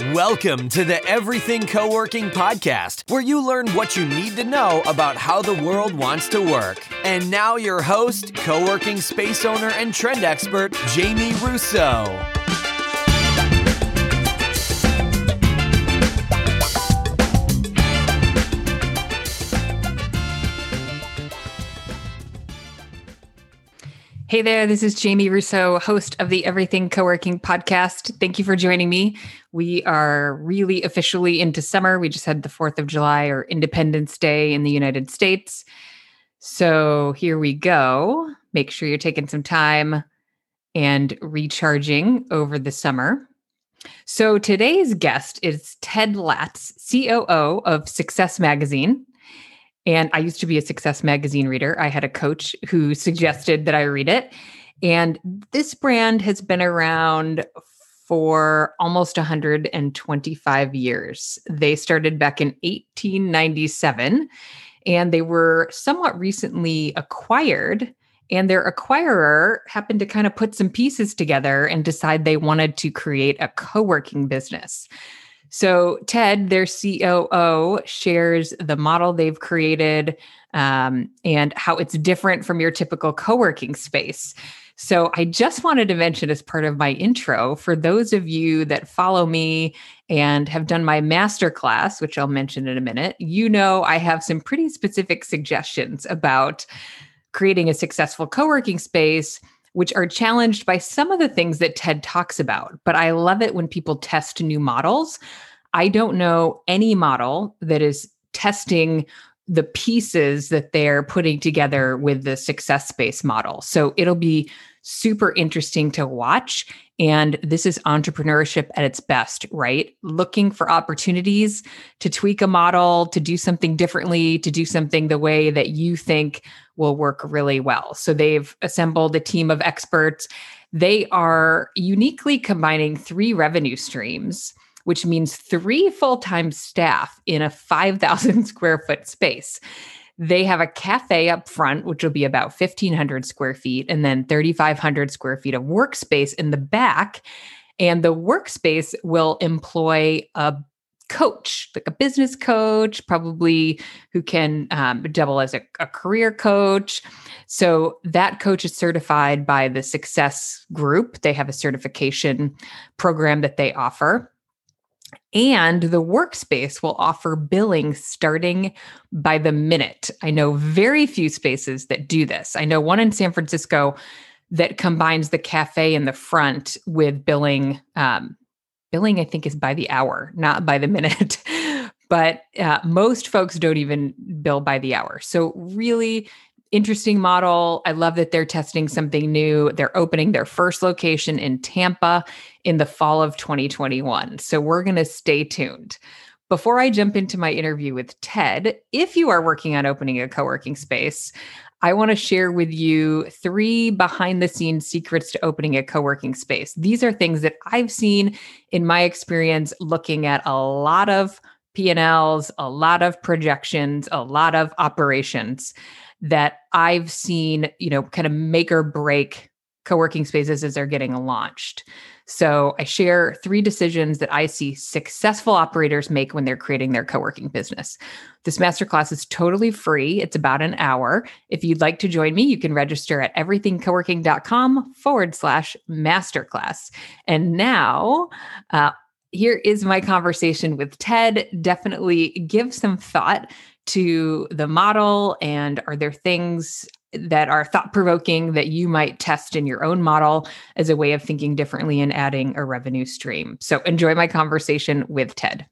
Welcome to the Everything Co working podcast, where you learn what you need to know about how the world wants to work. And now, your host, co working space owner, and trend expert, Jamie Russo. Hey there, this is Jamie Russo, host of the Everything Co-working podcast. Thank you for joining me. We are really officially into summer. We just had the 4th of July or Independence Day in the United States. So here we go. Make sure you're taking some time and recharging over the summer. So today's guest is Ted Latz, COO of Success Magazine. And I used to be a Success Magazine reader. I had a coach who suggested that I read it. And this brand has been around for almost 125 years. They started back in 1897 and they were somewhat recently acquired. And their acquirer happened to kind of put some pieces together and decide they wanted to create a co working business. So, Ted, their COO, shares the model they've created um, and how it's different from your typical co working space. So, I just wanted to mention as part of my intro for those of you that follow me and have done my masterclass, which I'll mention in a minute, you know I have some pretty specific suggestions about creating a successful co working space which are challenged by some of the things that Ted talks about. But I love it when people test new models. I don't know any model that is testing the pieces that they're putting together with the success based model. So it'll be super interesting to watch. And this is entrepreneurship at its best, right? Looking for opportunities to tweak a model, to do something differently, to do something the way that you think will work really well. So they've assembled a team of experts. They are uniquely combining three revenue streams, which means three full time staff in a 5,000 square foot space. They have a cafe up front, which will be about 1,500 square feet, and then 3,500 square feet of workspace in the back. And the workspace will employ a coach, like a business coach, probably who can um, double as a, a career coach. So that coach is certified by the Success Group. They have a certification program that they offer. And the workspace will offer billing starting by the minute. I know very few spaces that do this. I know one in San Francisco that combines the cafe in the front with billing um, billing i think is by the hour not by the minute. But uh, most folks don't even bill by the hour. So really interesting model. I love that they're testing something new. They're opening their first location in tampa in the fall of 2021 so we're going to stay tuned before I jump into my interview with Ted, if you are working on opening a co working space, I want to share with you three behind the scenes secrets to opening a co working space. These are things that I've seen in my experience looking at a lot of P&Ls, a lot of projections, a lot of operations that I've seen, you know, kind of make or break co-working spaces as they're getting launched. So I share three decisions that I see successful operators make when they're creating their co-working business. This masterclass is totally free. It's about an hour. If you'd like to join me, you can register at everythingcoworking.com forward slash masterclass. And now, uh, here is my conversation with Ted. Definitely give some thought to the model and are there things that are thought provoking that you might test in your own model as a way of thinking differently and adding a revenue stream. So enjoy my conversation with Ted.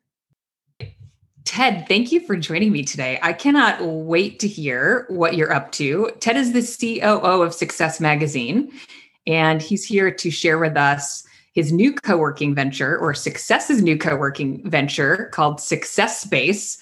Ted, thank you for joining me today. I cannot wait to hear what you're up to. Ted is the COO of Success Magazine, and he's here to share with us his new co working venture or Success's new co working venture called Success Space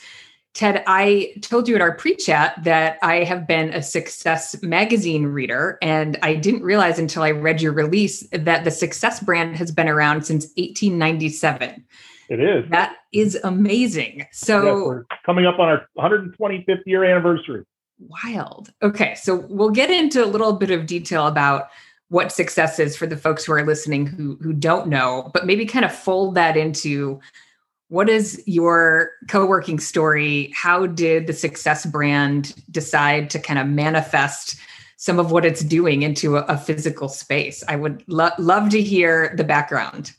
Ted, I told you at our pre chat that I have been a Success magazine reader, and I didn't realize until I read your release that the Success brand has been around since 1897. It is. That is amazing. So, yes, we're coming up on our 125th year anniversary. Wild. Okay. So, we'll get into a little bit of detail about what success is for the folks who are listening who who don't know, but maybe kind of fold that into what is your co-working story? How did the success brand decide to kind of manifest some of what it's doing into a, a physical space? I would lo- love to hear the background.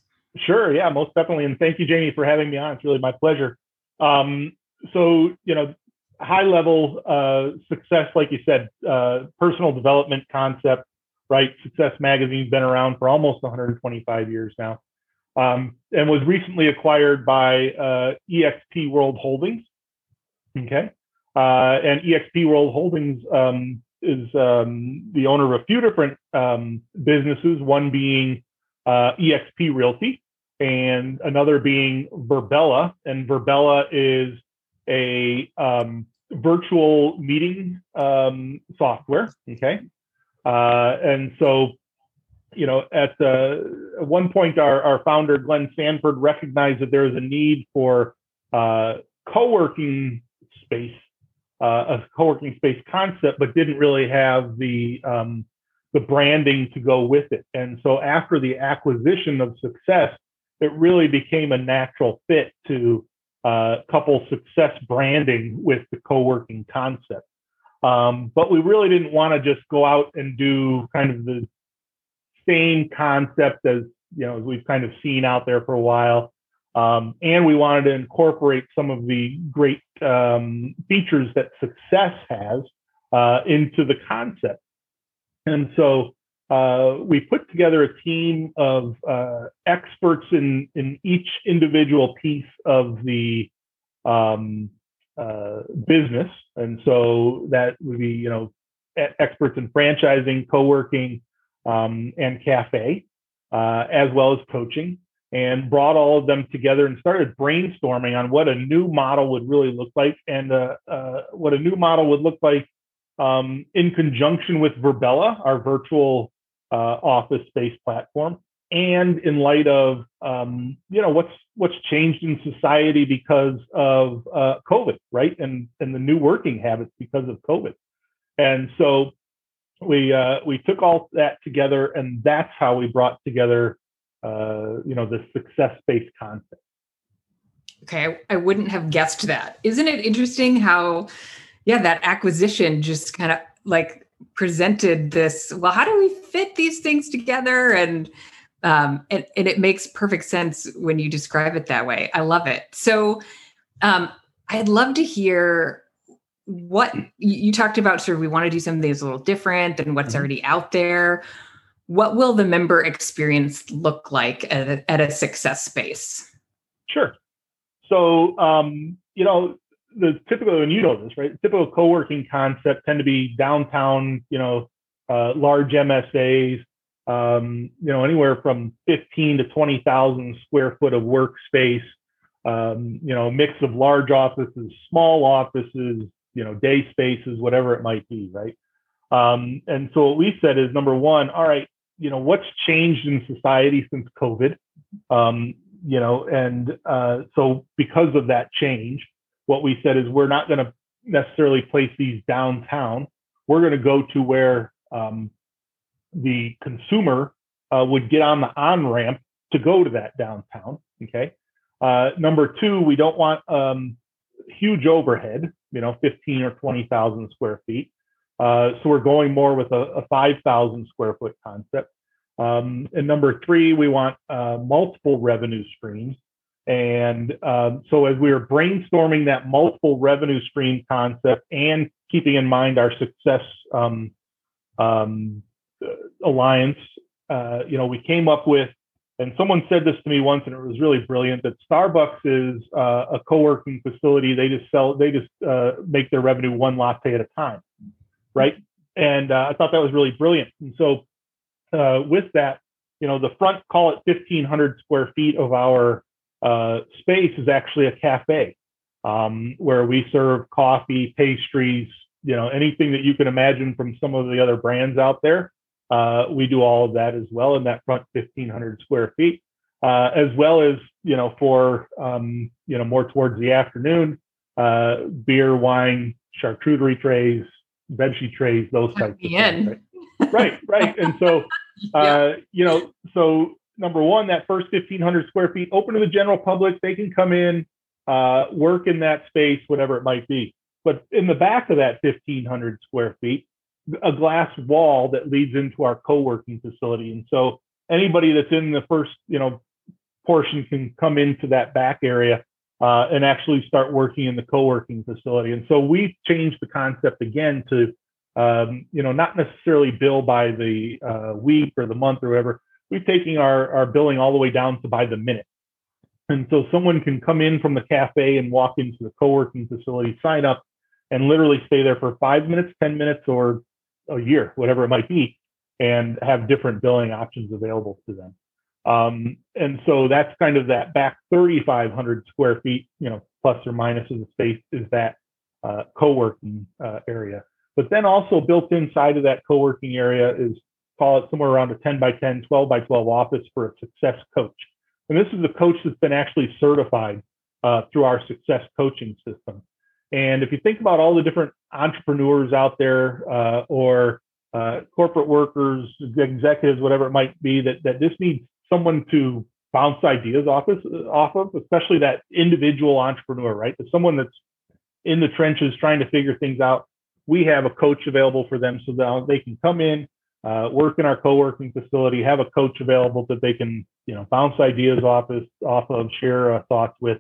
Sure, yeah, most definitely, and thank you, Jamie, for having me on. It's really my pleasure. Um, so, you know, high level uh, success, like you said, uh, personal development concept, right? Success Magazine's been around for almost 125 years now, um, and was recently acquired by uh, EXP World Holdings. Okay, uh, and EXP World Holdings um, is um, the owner of a few different um, businesses. One being uh, EXP Realty, and another being Virbela. and Virbela is a um, virtual meeting um, software. Okay, uh, and so you know at, uh, one point our, our founder Glenn Sanford recognized that there was a need for uh, co-working space, uh, a co-working space concept, but didn't really have the um, the branding to go with it. And so after the acquisition of Success, it really became a natural fit to uh, couple success branding with the co-working concept. Um, but we really didn't want to just go out and do kind of the same concept as you know as we've kind of seen out there for a while. Um, and we wanted to incorporate some of the great um, features that success has uh, into the concept. And so uh, we put together a team of uh, experts in in each individual piece of the um, uh, business, and so that would be you know experts in franchising, co-working, um, and cafe, uh, as well as coaching, and brought all of them together and started brainstorming on what a new model would really look like, and uh, what a new model would look like um, in conjunction with Virbela, our virtual uh, office space platform, and in light of um, you know what's what's changed in society because of uh, COVID, right, and and the new working habits because of COVID, and so we uh, we took all that together, and that's how we brought together uh, you know the success based concept. Okay, I, I wouldn't have guessed that. Isn't it interesting how, yeah, that acquisition just kind of like presented this well how do we fit these things together and um, and, and it makes perfect sense when you describe it that way i love it so um, i'd love to hear what you talked about sort of we want to do something that's a little different than what's mm-hmm. already out there what will the member experience look like at a, at a success space sure so um, you know the typical, and you know this, right? Typical co-working concept tend to be downtown, you know, uh, large MSAs, um, you know, anywhere from 15 to 20,000 square foot of workspace, um, you know, mix of large offices, small offices, you know, day spaces, whatever it might be, right? Um, and so what we said is number one, all right, you know, what's changed in society since COVID? Um, you know, and uh, so because of that change, what we said is we're not going to necessarily place these downtown. We're going to go to where um, the consumer uh, would get on the on ramp to go to that downtown. Okay. Uh, number two, we don't want um, huge overhead, you know, 15 or 20,000 square feet. Uh, so we're going more with a, a 5,000 square foot concept. Um, and number three, we want uh, multiple revenue streams. And um, so, as we were brainstorming that multiple revenue stream concept and keeping in mind our success um, um, alliance, uh, you know, we came up with, and someone said this to me once, and it was really brilliant that Starbucks is uh, a co-working facility. They just sell, they just uh, make their revenue one latte at a time, right? And uh, I thought that was really brilliant. And so, uh, with that, you know, the front, call it 1,500 square feet of our uh, space is actually a cafe um, where we serve coffee, pastries, you know, anything that you can imagine from some of the other brands out there. Uh, we do all of that as well in that front 1500 square feet, uh, as well as, you know, for, um, you know, more towards the afternoon, uh, beer, wine, charcuterie trays, veggie trays, those types of things. Right? right, right. And so, uh, you know, so number one, that first 1,500 square feet open to the general public. They can come in, uh, work in that space, whatever it might be. But in the back of that 1,500 square feet, a glass wall that leads into our co-working facility. And so anybody that's in the first, you know, portion can come into that back area uh, and actually start working in the co-working facility. And so we changed the concept again to, um, you know, not necessarily bill by the uh, week or the month or whatever. We're taking our, our billing all the way down to by the minute. And so someone can come in from the cafe and walk into the co-working facility, sign up, and literally stay there for five minutes, 10 minutes, or a year, whatever it might be, and have different billing options available to them. Um, and so that's kind of that back 3,500 square feet, you know, plus or minus of the space is that uh, co-working uh, area. But then also built inside of that co-working area is call it somewhere around a 10 by 10, 12 by 12 office for a success coach. And this is a coach that's been actually certified uh, through our success coaching system. And if you think about all the different entrepreneurs out there uh, or uh, corporate workers, executives, whatever it might be, that, that this needs someone to bounce ideas off of, off of, especially that individual entrepreneur, right? There's someone that's in the trenches trying to figure things out. We have a coach available for them so that they can come in, uh, work in our co-working facility, have a coach available that they can, you know, bounce ideas off of, off of share uh, thoughts with.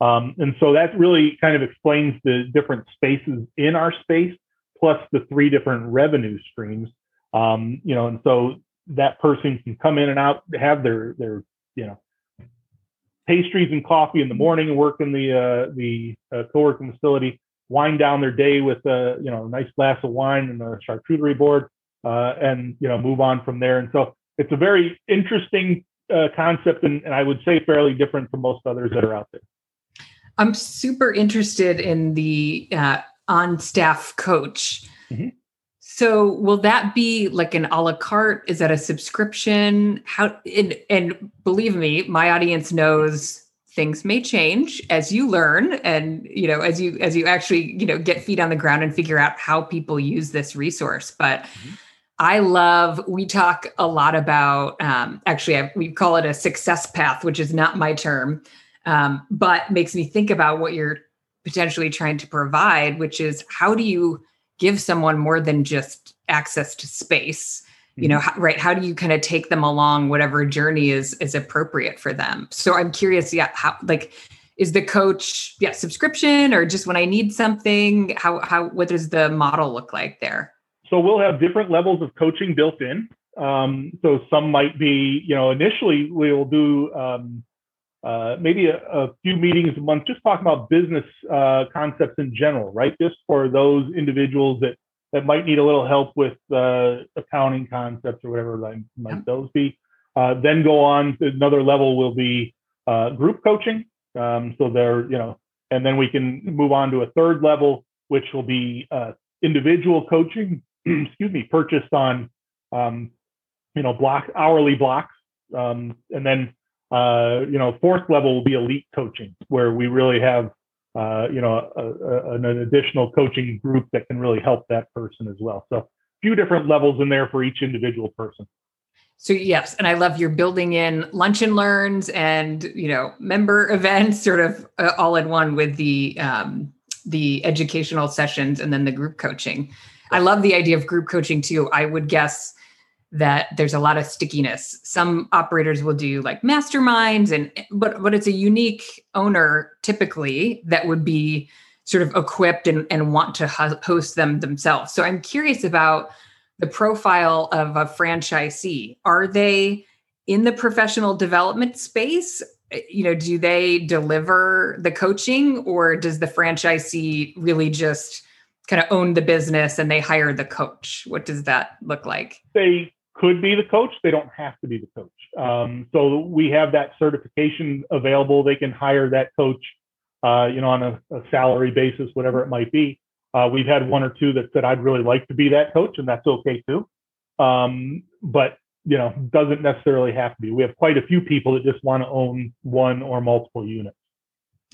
Um, and so that really kind of explains the different spaces in our space, plus the three different revenue streams. Um, you know, and so that person can come in and out, have their their you know pastries and coffee in the morning, and work in the uh, the uh, co-working facility, wind down their day with a you know a nice glass of wine and a charcuterie board, uh, and you know move on from there. And so it's a very interesting uh, concept, and, and I would say fairly different from most others that are out there. I'm super interested in the uh, on staff coach. Mm-hmm. So will that be like an a la carte? Is that a subscription? How and, and believe me, my audience knows things may change as you learn and you know as you as you actually you know get feet on the ground and figure out how people use this resource but mm-hmm. i love we talk a lot about um, actually I, we call it a success path which is not my term um, but makes me think about what you're potentially trying to provide which is how do you give someone more than just access to space? You know mm-hmm. how, right how do you kind of take them along whatever journey is is appropriate for them? So i'm curious yeah how like is the coach yeah subscription or just when i need something how how what does the model look like there? So we'll have different levels of coaching built in. Um, so some might be you know initially we'll do um, uh, maybe a, a, few meetings a month, just talking about business uh, concepts in general, right? Just for those individuals that that might need a little help with uh, accounting concepts or whatever that might those be. Uh, then go on to another level will be uh, group coaching. Um, so there, you know, and then we can move on to a third level, which will be individual coaching. excuse me, purchased on, um, you know, block hourly blocks, um, and then uh, you know, fourth level will be elite coaching, where we really have, uh, you know, a, a, an additional coaching group that can really help that person as well. So, a few different levels in there for each individual person. So yes, and I love your building in lunch and learns and you know member events, sort of uh, all in one with the um, the educational sessions and then the group coaching. I love the idea of group coaching too. I would guess that there's a lot of stickiness. Some operators will do like masterminds and but but it's a unique owner typically that would be sort of equipped and, and want to host them themselves. So I'm curious about the profile of a franchisee. Are they in the professional development space? Eh, you know, do they deliver the coaching or does the franchisee really just kind of own the business and they hire the coach? What does that look like? They could be the coach. They don't have to be the coach. Um, so we have that certification available. They can hire that coach, uh, you know, on a, a, salary basis, whatever it might be. Uh, we've had one or two that said, "I'd really like to be that coach," and that's okay too. Um, but you know, doesn't necessarily have to be. We have quite a few people that just want to own one or multiple units.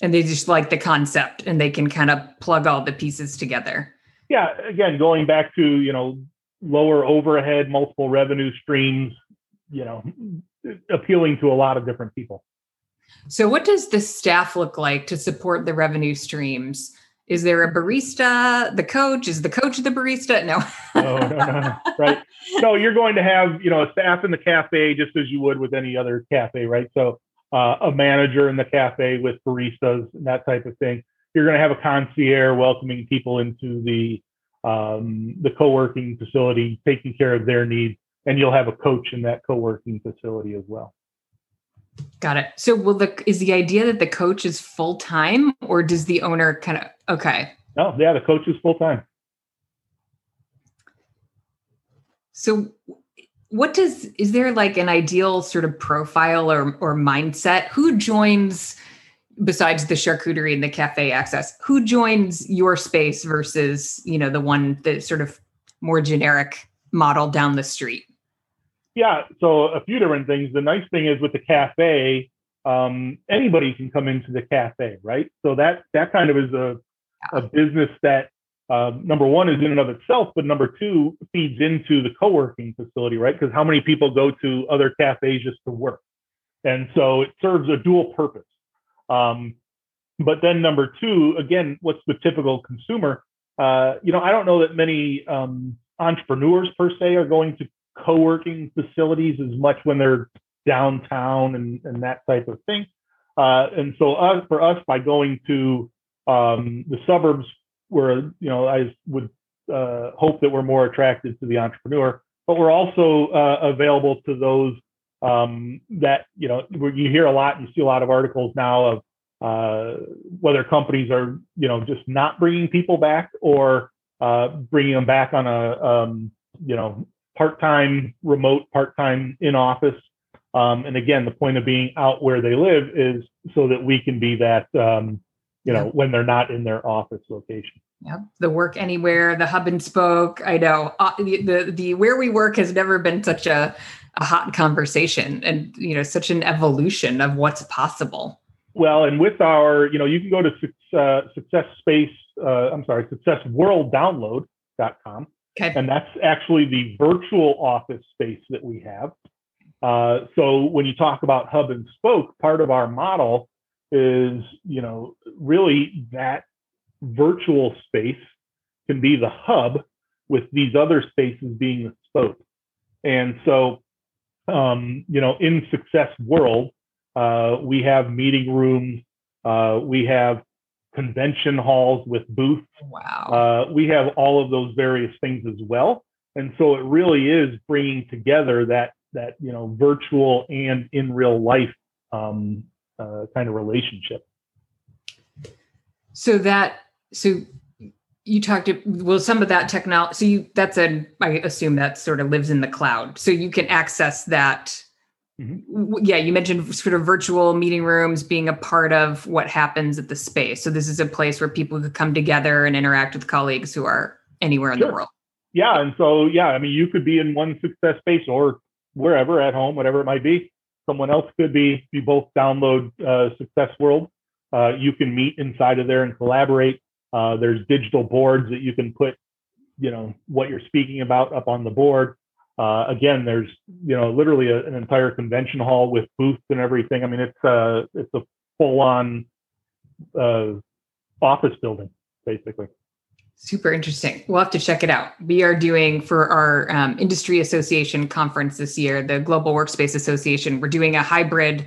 And they just like the concept, and they can kind of plug all the pieces together. Yeah. Again, going back to you know lower overhead, multiple revenue streams, you know, appealing to a lot of different people. So, what does the staff look like to support the revenue streams? Is there a barista, the coach? Is the coach the barista? No. no, no, no, no. Right. So you're going to have, you know, a staff in the cafe just as you would with any other cafe, right? So uh, a manager in the cafe with baristas and that type of thing. You're going to have a concierge welcoming people into the um, the co-working facility, taking care of their needs, and you'll have a coach in that co-working facility as well. Got it. So, will the is the idea that the coach is full time, or does the owner kind of okay? No, yeah, the coach is full time. So, what does is there like an ideal sort of profile or or mindset? Who joins besides the charcuterie and the cafe access? Who joins your space versus you know the one that sort of more generic model down the street? Yeah, so a few different things. The nice thing is with the cafe, um, anybody can come into the cafe, right? So that that kind of is a a business that uh, number one is in and of itself, but number two feeds into the co-working facility, right? Because how many people go to other cafes just to work, and so it serves a dual purpose. Um, but then number two, again, what's the typical consumer? Uh, you know, I don't know that many um, entrepreneurs per se are going to co-working facilities as much when they're downtown and, and that type of thing. Uh, and so us, for us, by going to um, the suburbs where, you know, I would uh, hope that we're more attracted to the entrepreneur, but we're also uh, available to those um, that, you know, you hear a lot, you see a lot of articles now of uh, whether companies are, you know, just not bringing people back or uh, bringing them back on a, um, you know, part-time remote, part-time in office. Um, and again, the point of being out where they live is so that we can be that, um, you know, yep. when they're not in their office location. Yeah, the work anywhere, the hub and spoke. I know uh, the, the the where we work has never been such a a hot conversation, and you know, such an evolution of what's possible. Well, and with our, you know, you can go to uh, Success Space. Uh, I'm sorry, SuccessWorldDownload.com Okay. And that's actually the virtual office space that we have. Uh, so when you talk about hub and spoke, part of our model is, you know, really that virtual space can be the hub with these other spaces being the spoke. And so, um, you know, in Success World, uh, we have meeting rooms, uh, we have convention halls with booths. Wow. Uh, we have all of those various things as well. And so it really is bringing together that that you know virtual and in real life um, uh, kind of relationship. So that so you talked to well some of that technology so you that's a i assume that sort of lives in the cloud so you can access that Mm-hmm. Yeah, you mentioned sort of virtual meeting rooms being a part of what happens at the space. So this is a place where people could come together and interact with colleagues who are anywhere in sure. the world. Yeah, and so yeah, I mean, you could be in one success space or wherever at home, whatever it might be. Someone else could be. You both download uh, Success World. Uh, you can meet inside of there and collaborate. Uh, there's digital boards that you can put, you know, what you're speaking about up on the board. Uh, again, there's you know literally a, an entire convention hall with booths and everything. I mean, it's a uh, it's a full on uh, office building basically. Super interesting. We'll have to check it out. We are doing for our um, industry association conference this year, the Global Workspace Association. We're doing a hybrid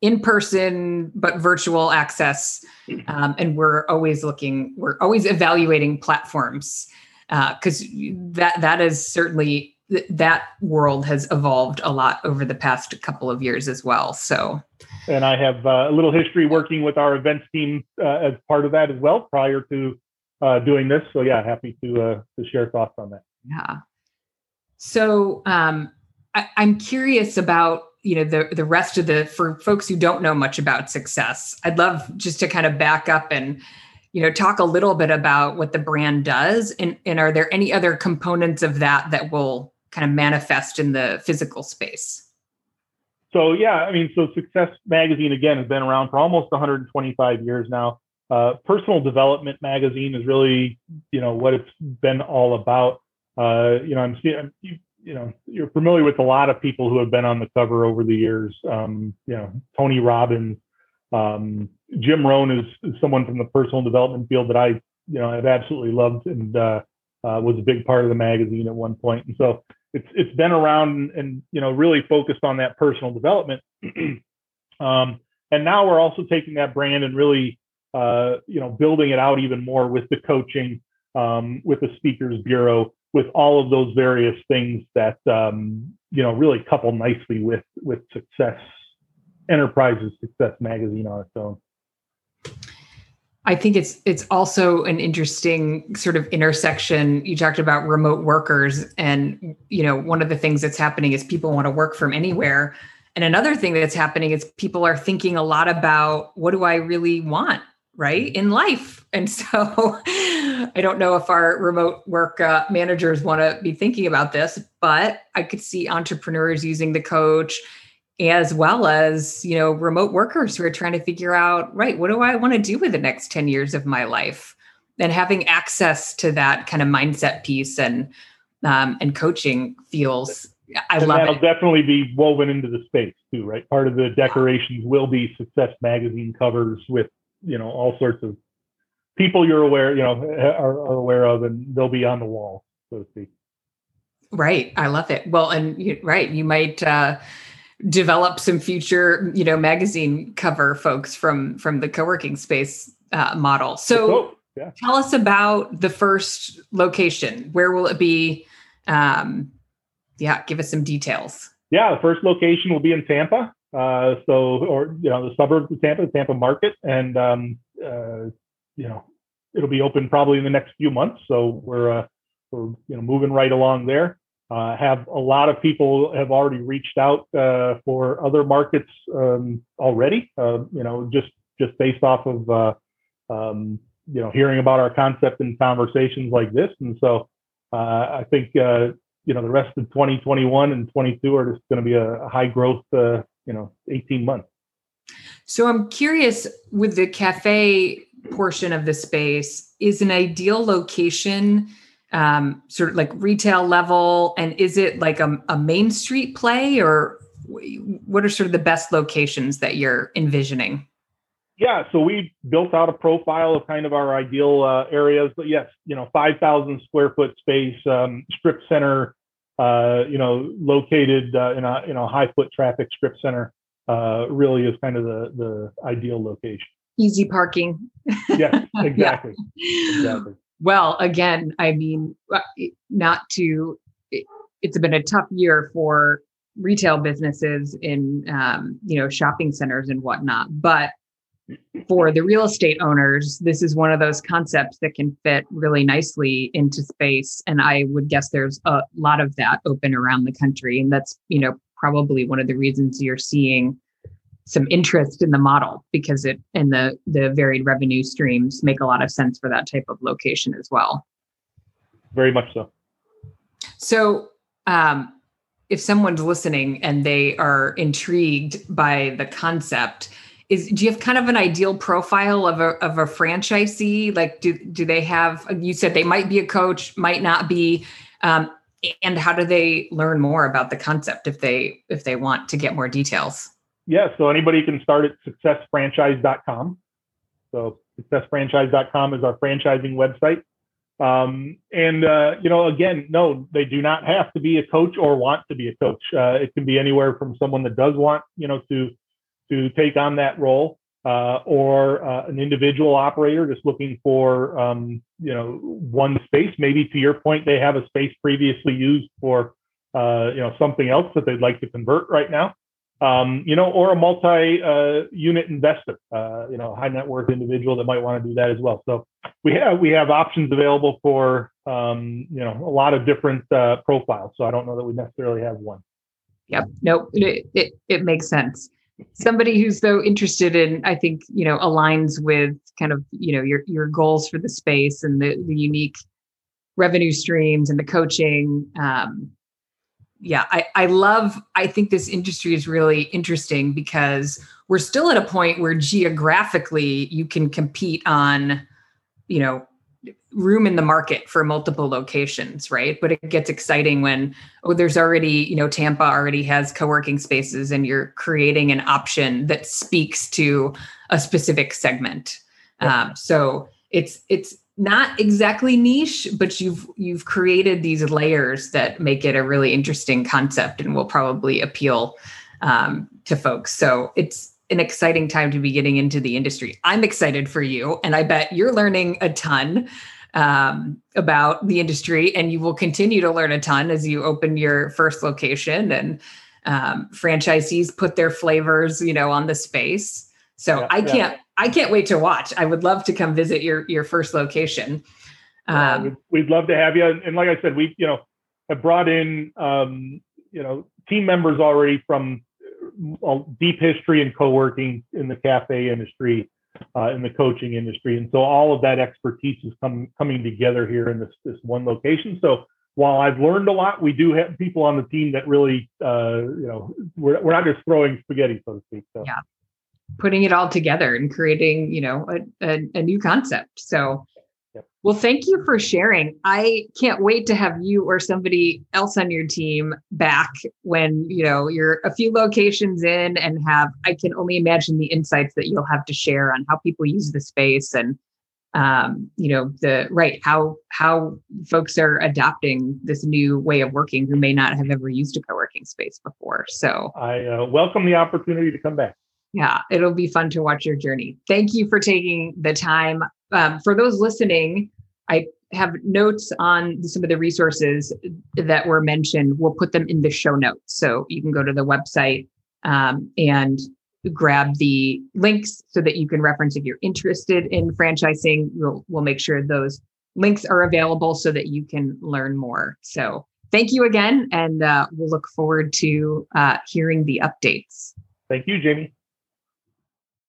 in person but virtual access um, and we're always looking we're always evaluating platforms because uh, that that is certainly that world has evolved a lot over the past couple of years as well. So, and I have uh, a little history working with our events team uh, as part of that as well prior to uh, doing this. So, yeah, happy to uh, to share thoughts on that. Yeah. So, um, I, I'm curious about you know the the rest of the for folks who don't know much about success. I'd love just to kind of back up and you know talk a little bit about what the brand does and, and are there any other components of that that will kind of manifest in the physical space? So yeah, I mean, so Success Magazine again has been around for almost 125 years now. Uh, personal development magazine is really, you know, what it's been all about. uh, you know, I'm seeing, you, you know, you're familiar with a lot of people who have been on the cover over the years. Um, you know, Tony Robbins, um, Jim Rohn is, is, someone from the personal development field that I, you know, I've absolutely loved and uh, uh, was a big part of the magazine at one point. And so it's it's been around and, and you know really focused on that personal development. um, and now we're also taking that brand and really uh, you know building it out even more with the coaching, um, with the speakers bureau, with all of those various things that um, you know really couple nicely with with success enterprises success magazine on its own. I think it's it's also an interesting sort of intersection. You talked about remote workers and you know one of the things that's happening is people want to work from anywhere. And another thing that's happening is people are thinking a lot about what do i really want right in life. And so i don't know if our remote work uh, managers want to be thinking about this but i could see entrepreneurs using the coach as well as you know remote workers who are trying to figure out right what do i want to do with the next 10 years of my life? And having access to that kind of mindset piece and um, and coaching feels i and love that'll it. definitely be woven into the space too right? Part of the decorations will be success magazine covers with you know all sorts of people you're aware you know are, are aware of and they'll be on the wall so to speak. Right. I love it. Well and you, right you might uh develop some future you know magazine cover folks from from the co-working space uh, model. So yeah. tell us about the first location. Where will it be? Um yeah give us some details. Yeah the first location will be in tampa uh, so, or you know, the suburbs of Tampa, the Tampa market, and um, uh, you know, it'll be open probably in the next few months. So we're uh, we're you know moving right along there. Uh, have a lot of people have already reached out uh, for other markets um, already. Uh, you know, just just based off of uh, um, you know hearing about our concept and conversations like this, and so uh, I think uh, you know the rest of 2021 and 22 are just going to be a, high growth you know 18 months so i'm curious with the cafe portion of the space is an ideal location um, sort of like retail level and is it like a, a main street play or what are sort of the best locations that you're envisioning yeah, so we built out a profile of kind of our ideal uh, areas. But yes, you know, 5,000 square foot space, um, strip center, uh, you know, located uh, in a in a high foot traffic strip center, uh, really is kind of the the ideal location. Easy parking. yes, exactly. yeah. Exactly. Well, again, I mean, uh, not to. It's been a tough year for retail businesses in um, you know shopping centers and whatnot, but for the real estate owners, this is one of those concepts that can fit really nicely into space. And I would guess there's a lot of that open around the country. And that's, you know, probably one of the reasons you're seeing some interest in the model because it and the the varied revenue streams make a lot of sense for that type of location as well. Very much so. So um if someone's listening and they are intrigued by the concept, is do you have kind of an ideal profile of a of a franchisee? Like, do do they have? You said they might be a coach, might not be. Um, and how do they learn more about the concept if they if they want to get more details? Yeah, so anybody can start at successfranchise.com. So successfranchise.com is our franchising website. Um, and uh, you know, again, no, they do not have to be a coach or want to be a coach. Uh, it can be anywhere from someone that does want, you know, to to take on that role, uh, or uh, an individual operator just looking for um, you know one space. Maybe to your point, they have a space previously used for uh, you know something else that they'd like to convert right now. Um, you know, or a multi-unit uh, investor, uh, you know, high net worth individual that might want to do that as well. So we have we have options available for um, you know a lot of different uh, profiles. So I don't know that we necessarily have one. Yep. Nope. It, it, it makes sense somebody who's so interested in i think you know aligns with kind of you know your your goals for the space and the, the unique revenue streams and the coaching um, yeah I, I love i think this industry is really interesting because we're still at a point where geographically you can compete on you know room in the market for multiple locations, right? But it gets exciting when oh, there's already you know Tampa already has co-working spaces, and you're creating an option that speaks to a specific segment. Um, so it's it's not exactly niche, but you've you've created these layers that make it a really interesting concept and will probably appeal um, to folks. So it's an exciting time to be getting into the industry. I'm excited for you, and I bet you're learning a ton um, about the industry, and you will continue to learn a ton as you open your first location and um, franchisees put their flavors, you know, on the space. So yeah, I can't, yeah. I can't wait to watch. I would love to come visit your your first location. Um, we'd, we'd, love to have you, and like I said, we you know have brought in um, you know team members already from deep history in co-working in the cafe industry, uh, in the coaching industry, and so all of that expertise is come, coming together here in this this one location. So while I've learned a lot, we do have people on the team that really, uh, you know, we're we're not just throwing spaghetti, so to speak. So. Yeah, putting it all together and creating, you know, a, a, a new concept. So well, thank you for sharing. I can't wait to have you or somebody else on your team back when, you know, you're a few locations in and have I can only imagine the insights that you'll have to share on how people use the space and um, you know, the right how how folks are adopting this new way of working who may not have ever used a co-working space before. So I uh, welcome the opportunity to come back. Yeah, it'll be fun to watch your journey. Thank you for taking the time um, for those listening, I have notes on some of the resources that were mentioned. We'll put them in the show notes. So you can go to the website um, and grab the links so that you can reference if you're interested in franchising. We'll, we'll make sure those links are available so that you can learn more. So thank you again. And uh, we'll look forward to uh, hearing the updates. Thank you, Jamie.